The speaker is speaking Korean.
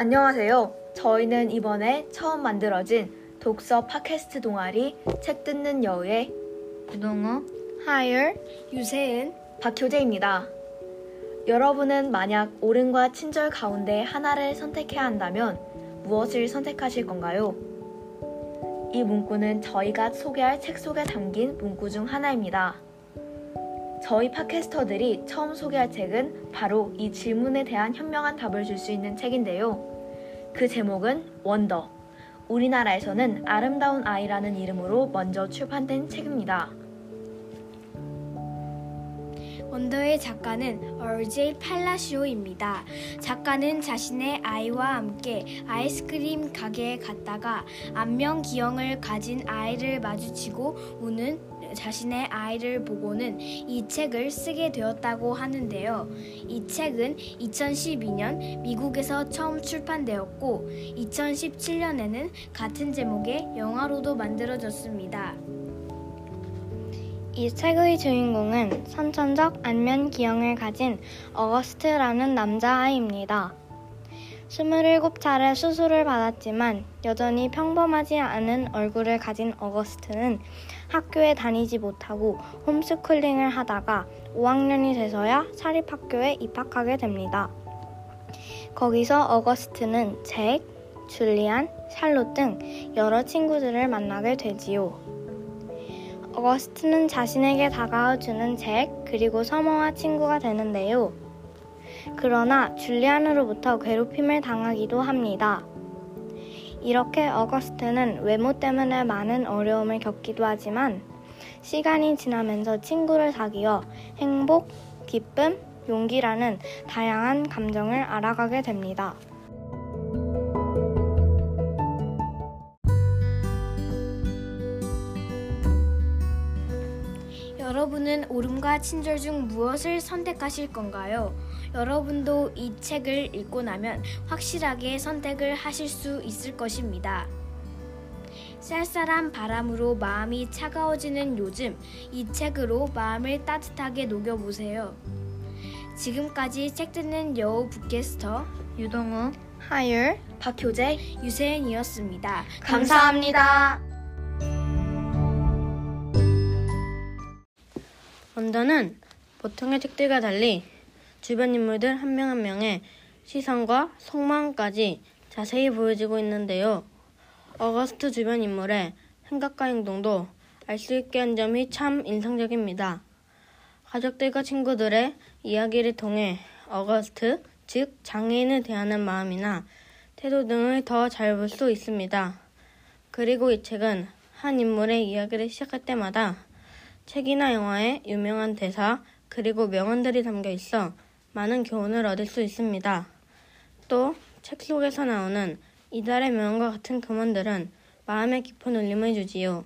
안녕하세요. 저희는 이번에 처음 만들어진 독서 팟캐스트 동아리 책 듣는 여우의 유동우, 하율, 유세은, 박효재입니다. 여러분은 만약 옳음과 친절 가운데 하나를 선택해야 한다면 무엇을 선택하실 건가요? 이 문구는 저희가 소개할 책 속에 담긴 문구 중 하나입니다. 저희 팟캐스터들이 처음 소개할 책은 바로 이 질문에 대한 현명한 답을 줄 수 있는 책인데요. 그 제목은 원더. 우리나라에서는 아름다운 아이라는 이름으로 먼저 출판된 책입니다. 원더의 작가는 RJ 팔라시오입니다. 작가는 자신의 아이와 함께 아이스크림 가게에 갔다가 안면 기형을 가진 아이를 마주치고 우는 자신의 아이를 보고는 이 책을 쓰게 되었다고 하는데요. 이 책은 2012년 미국에서 처음 출판되었고 2017년에는 같은 제목의 영화로도 만들어졌습니다. 이 책의 주인공은 선천적 안면 기형을 가진 어거스트라는 남자아이입니다. 27차례 수술을 받았지만 여전히 평범하지 않은 얼굴을 가진 어거스트는 학교에 다니지 못하고 홈스쿨링을 하다가 5학년이 돼서야 사립학교에 입학하게 됩니다. 거기서 어거스트는 잭, 줄리안, 샬롯 등 여러 친구들을 만나게 되지요. 어거스트는 자신에게 다가와주는 잭, 그리고 서머와 친구가 되는데요. 그러나 줄리안으로부터 괴롭힘을 당하기도 합니다. 이렇게 어거스트는 외모 때문에 많은 어려움을 겪기도 하지만 시간이 지나면서 친구를 사귀어 행복, 기쁨, 용기라는 다양한 감정을 알아가게 됩니다. 여러분은 옳음과 친절 중 무엇을 선택하실 건가요? 여러분도 이 책을 읽고 나면 확실하게 선택을 하실 수 있을 것입니다. 쌀쌀한 바람으로 마음이 차가워지는 요즘 이 책으로 마음을 따뜻하게 녹여보세요. 지금까지 책 듣는 여우 북캐스터 유동우, 하율, 박효재, 유세은이었습니다. 감사합니다. 원더는 보통의 책들과 달리 주변 인물들 한명한 명의 시선과 속마음까지 자세히 보여지고 있는데요. 어거스트 주변 인물의 생각과 행동도 알 수 있게 한 점이 참 인상적입니다. 가족들과 친구들의 이야기를 통해 어거스트, 즉 장애인을 대하는 마음이나 태도 등을 더 잘 볼 수 있습니다. 그리고 이 책은 한 인물의 이야기를 시작할 때마다 책이나 영화의 유명한 대사 그리고 명언들이 담겨 있어 많은 교훈을 얻을 수 있습니다. 또 책 속에서 나오는 이달의 명언과 같은 금언들은 마음에 깊은 울림을 주지요.